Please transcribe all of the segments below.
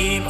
keep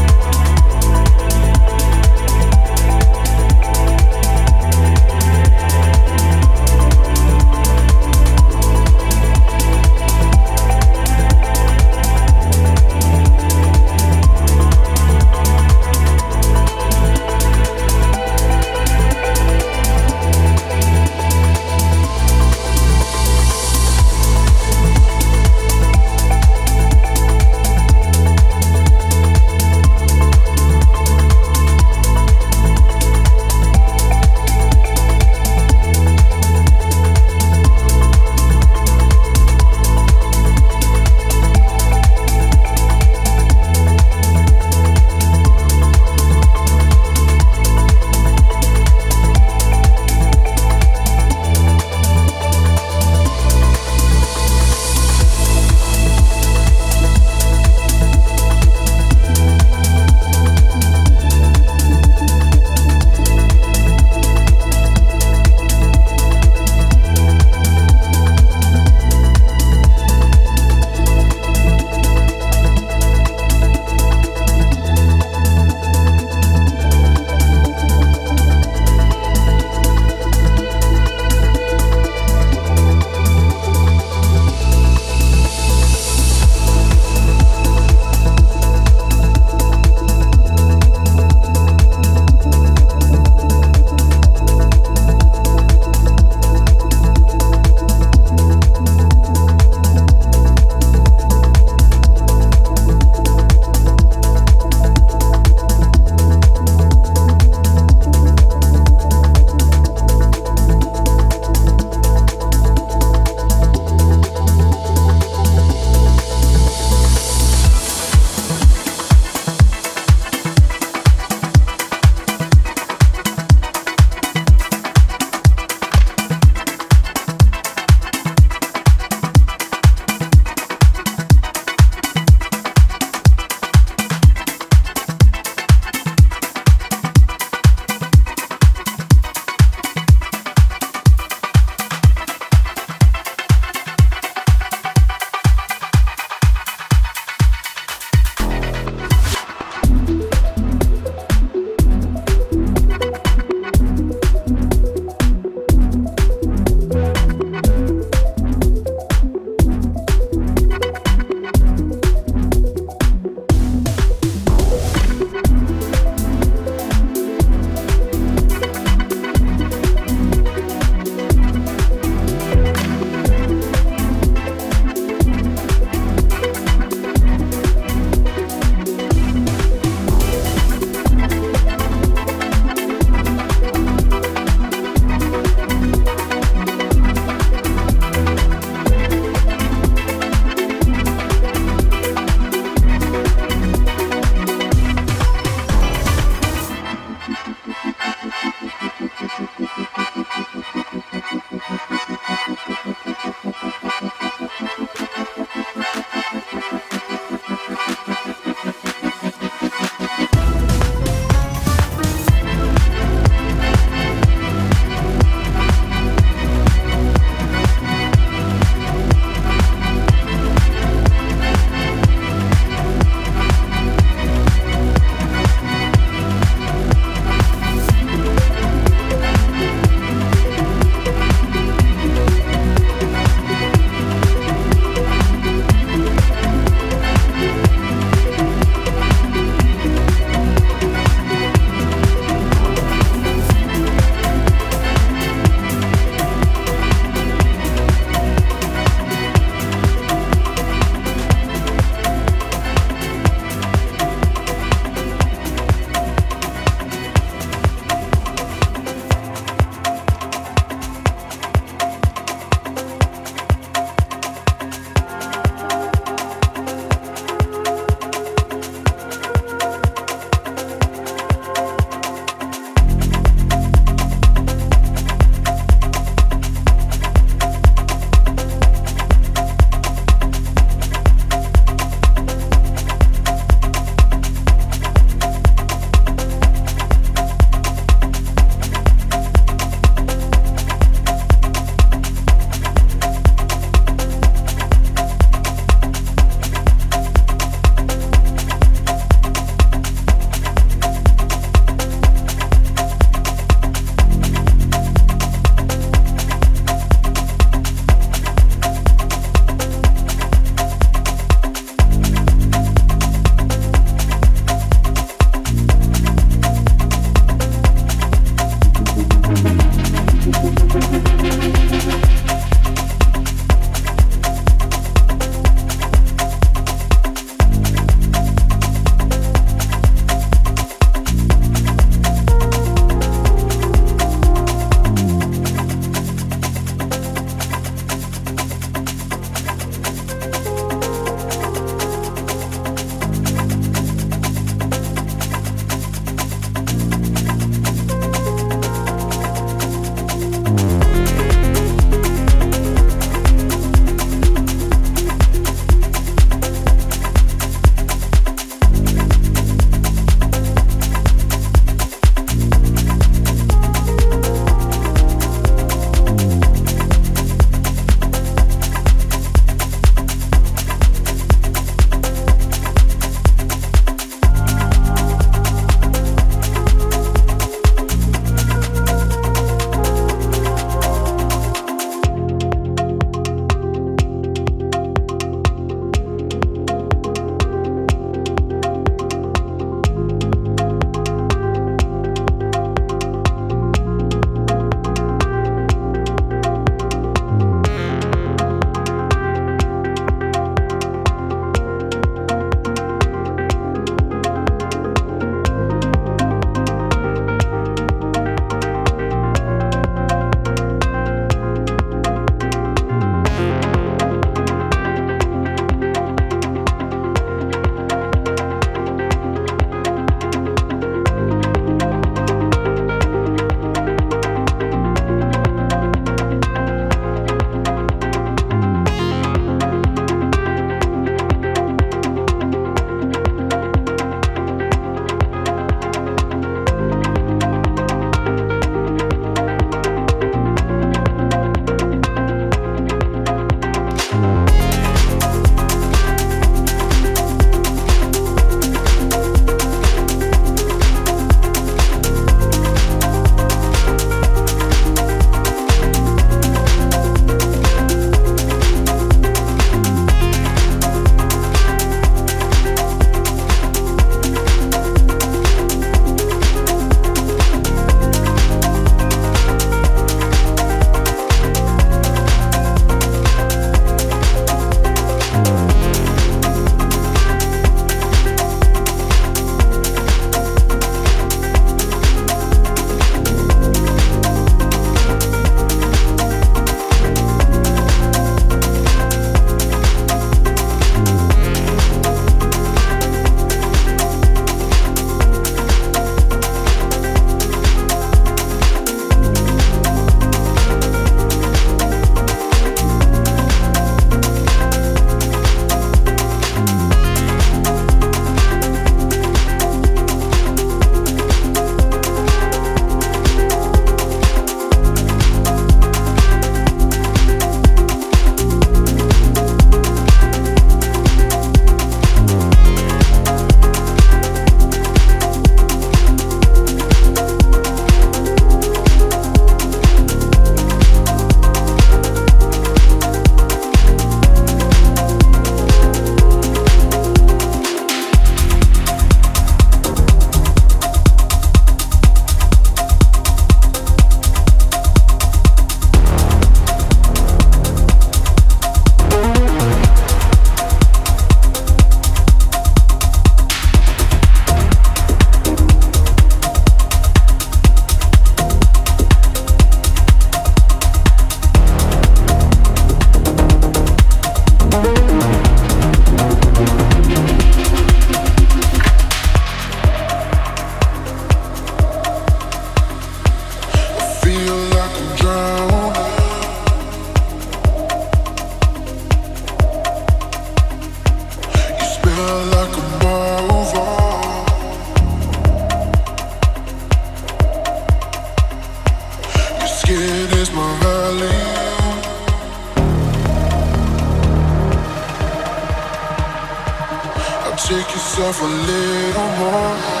shake yourself a little more.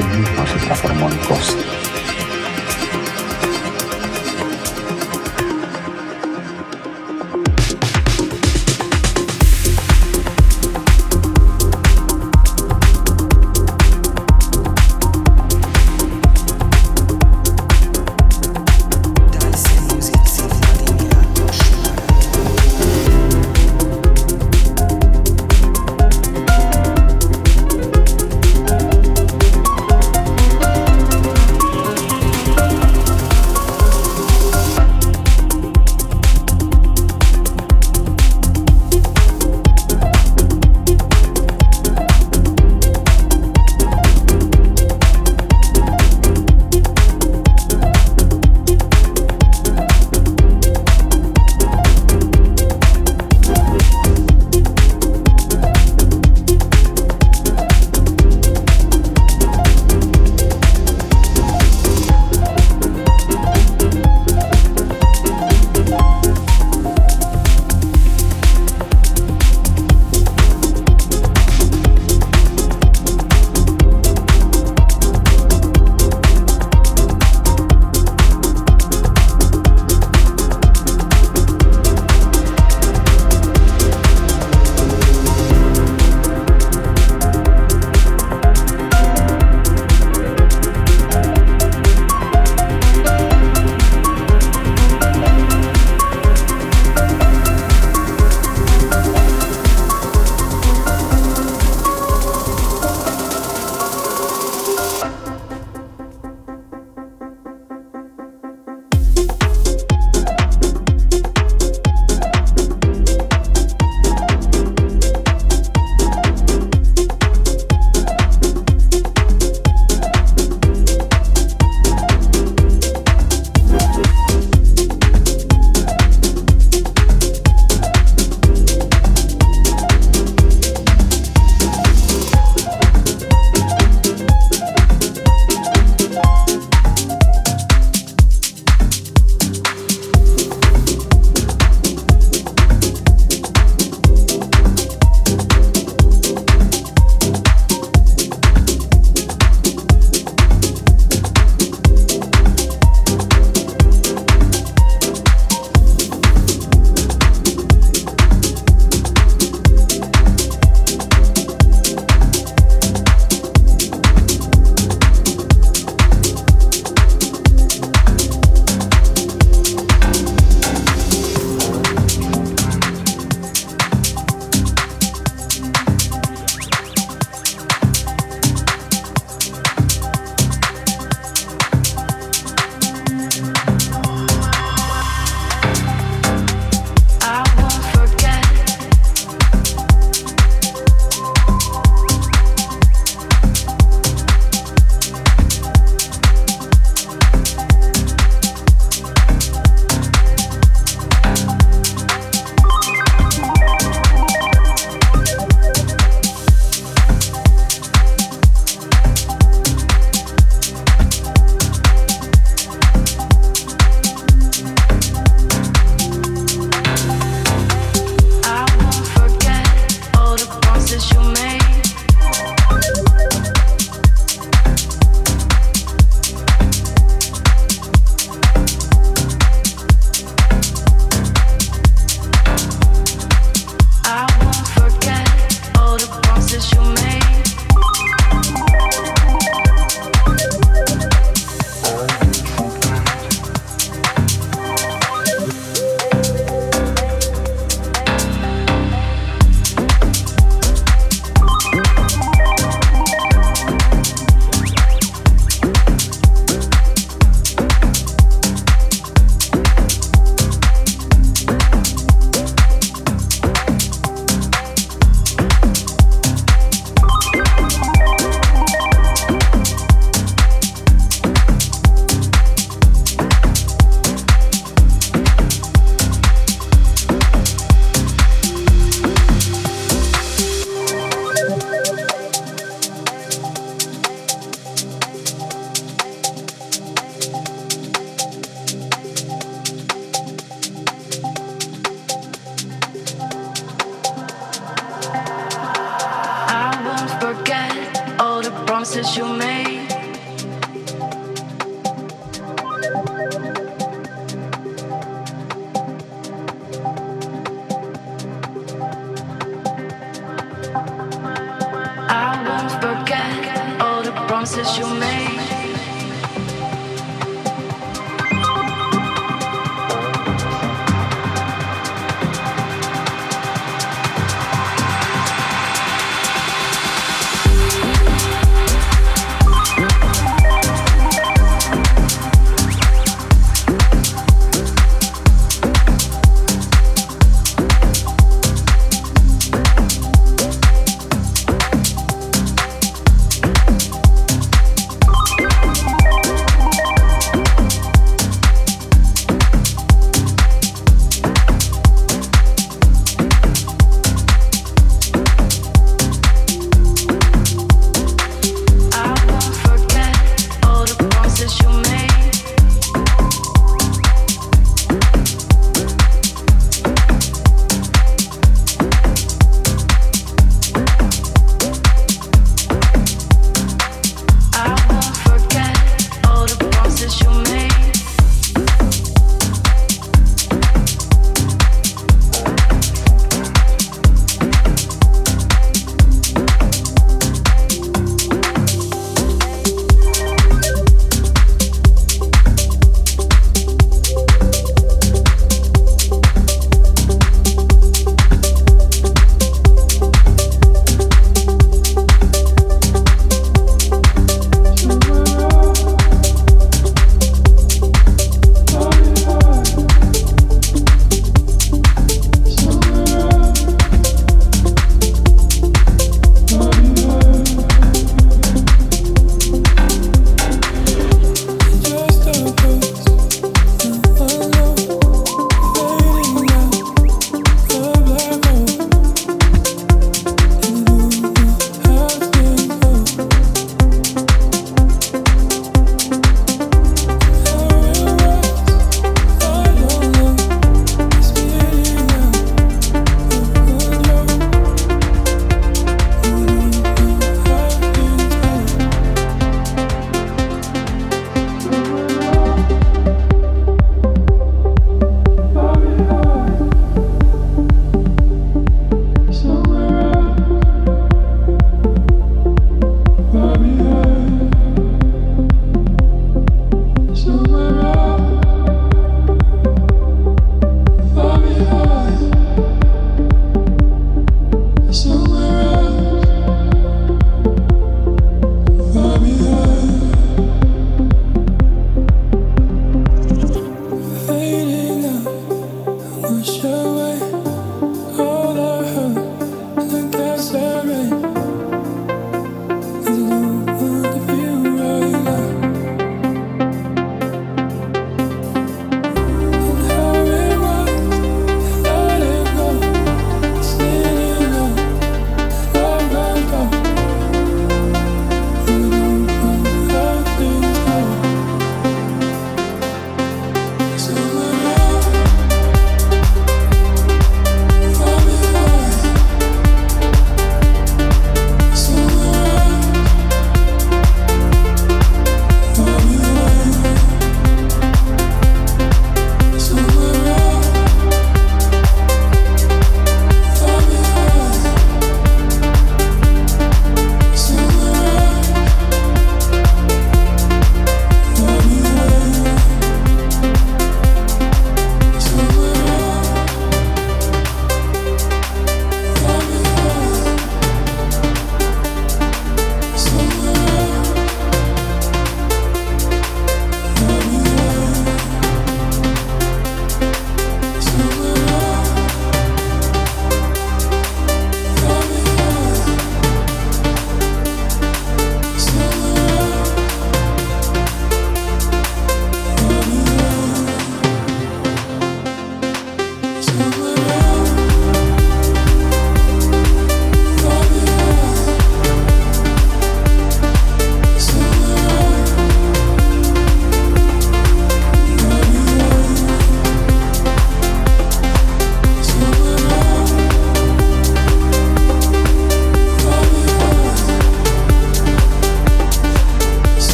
feliz no se transformó en costa.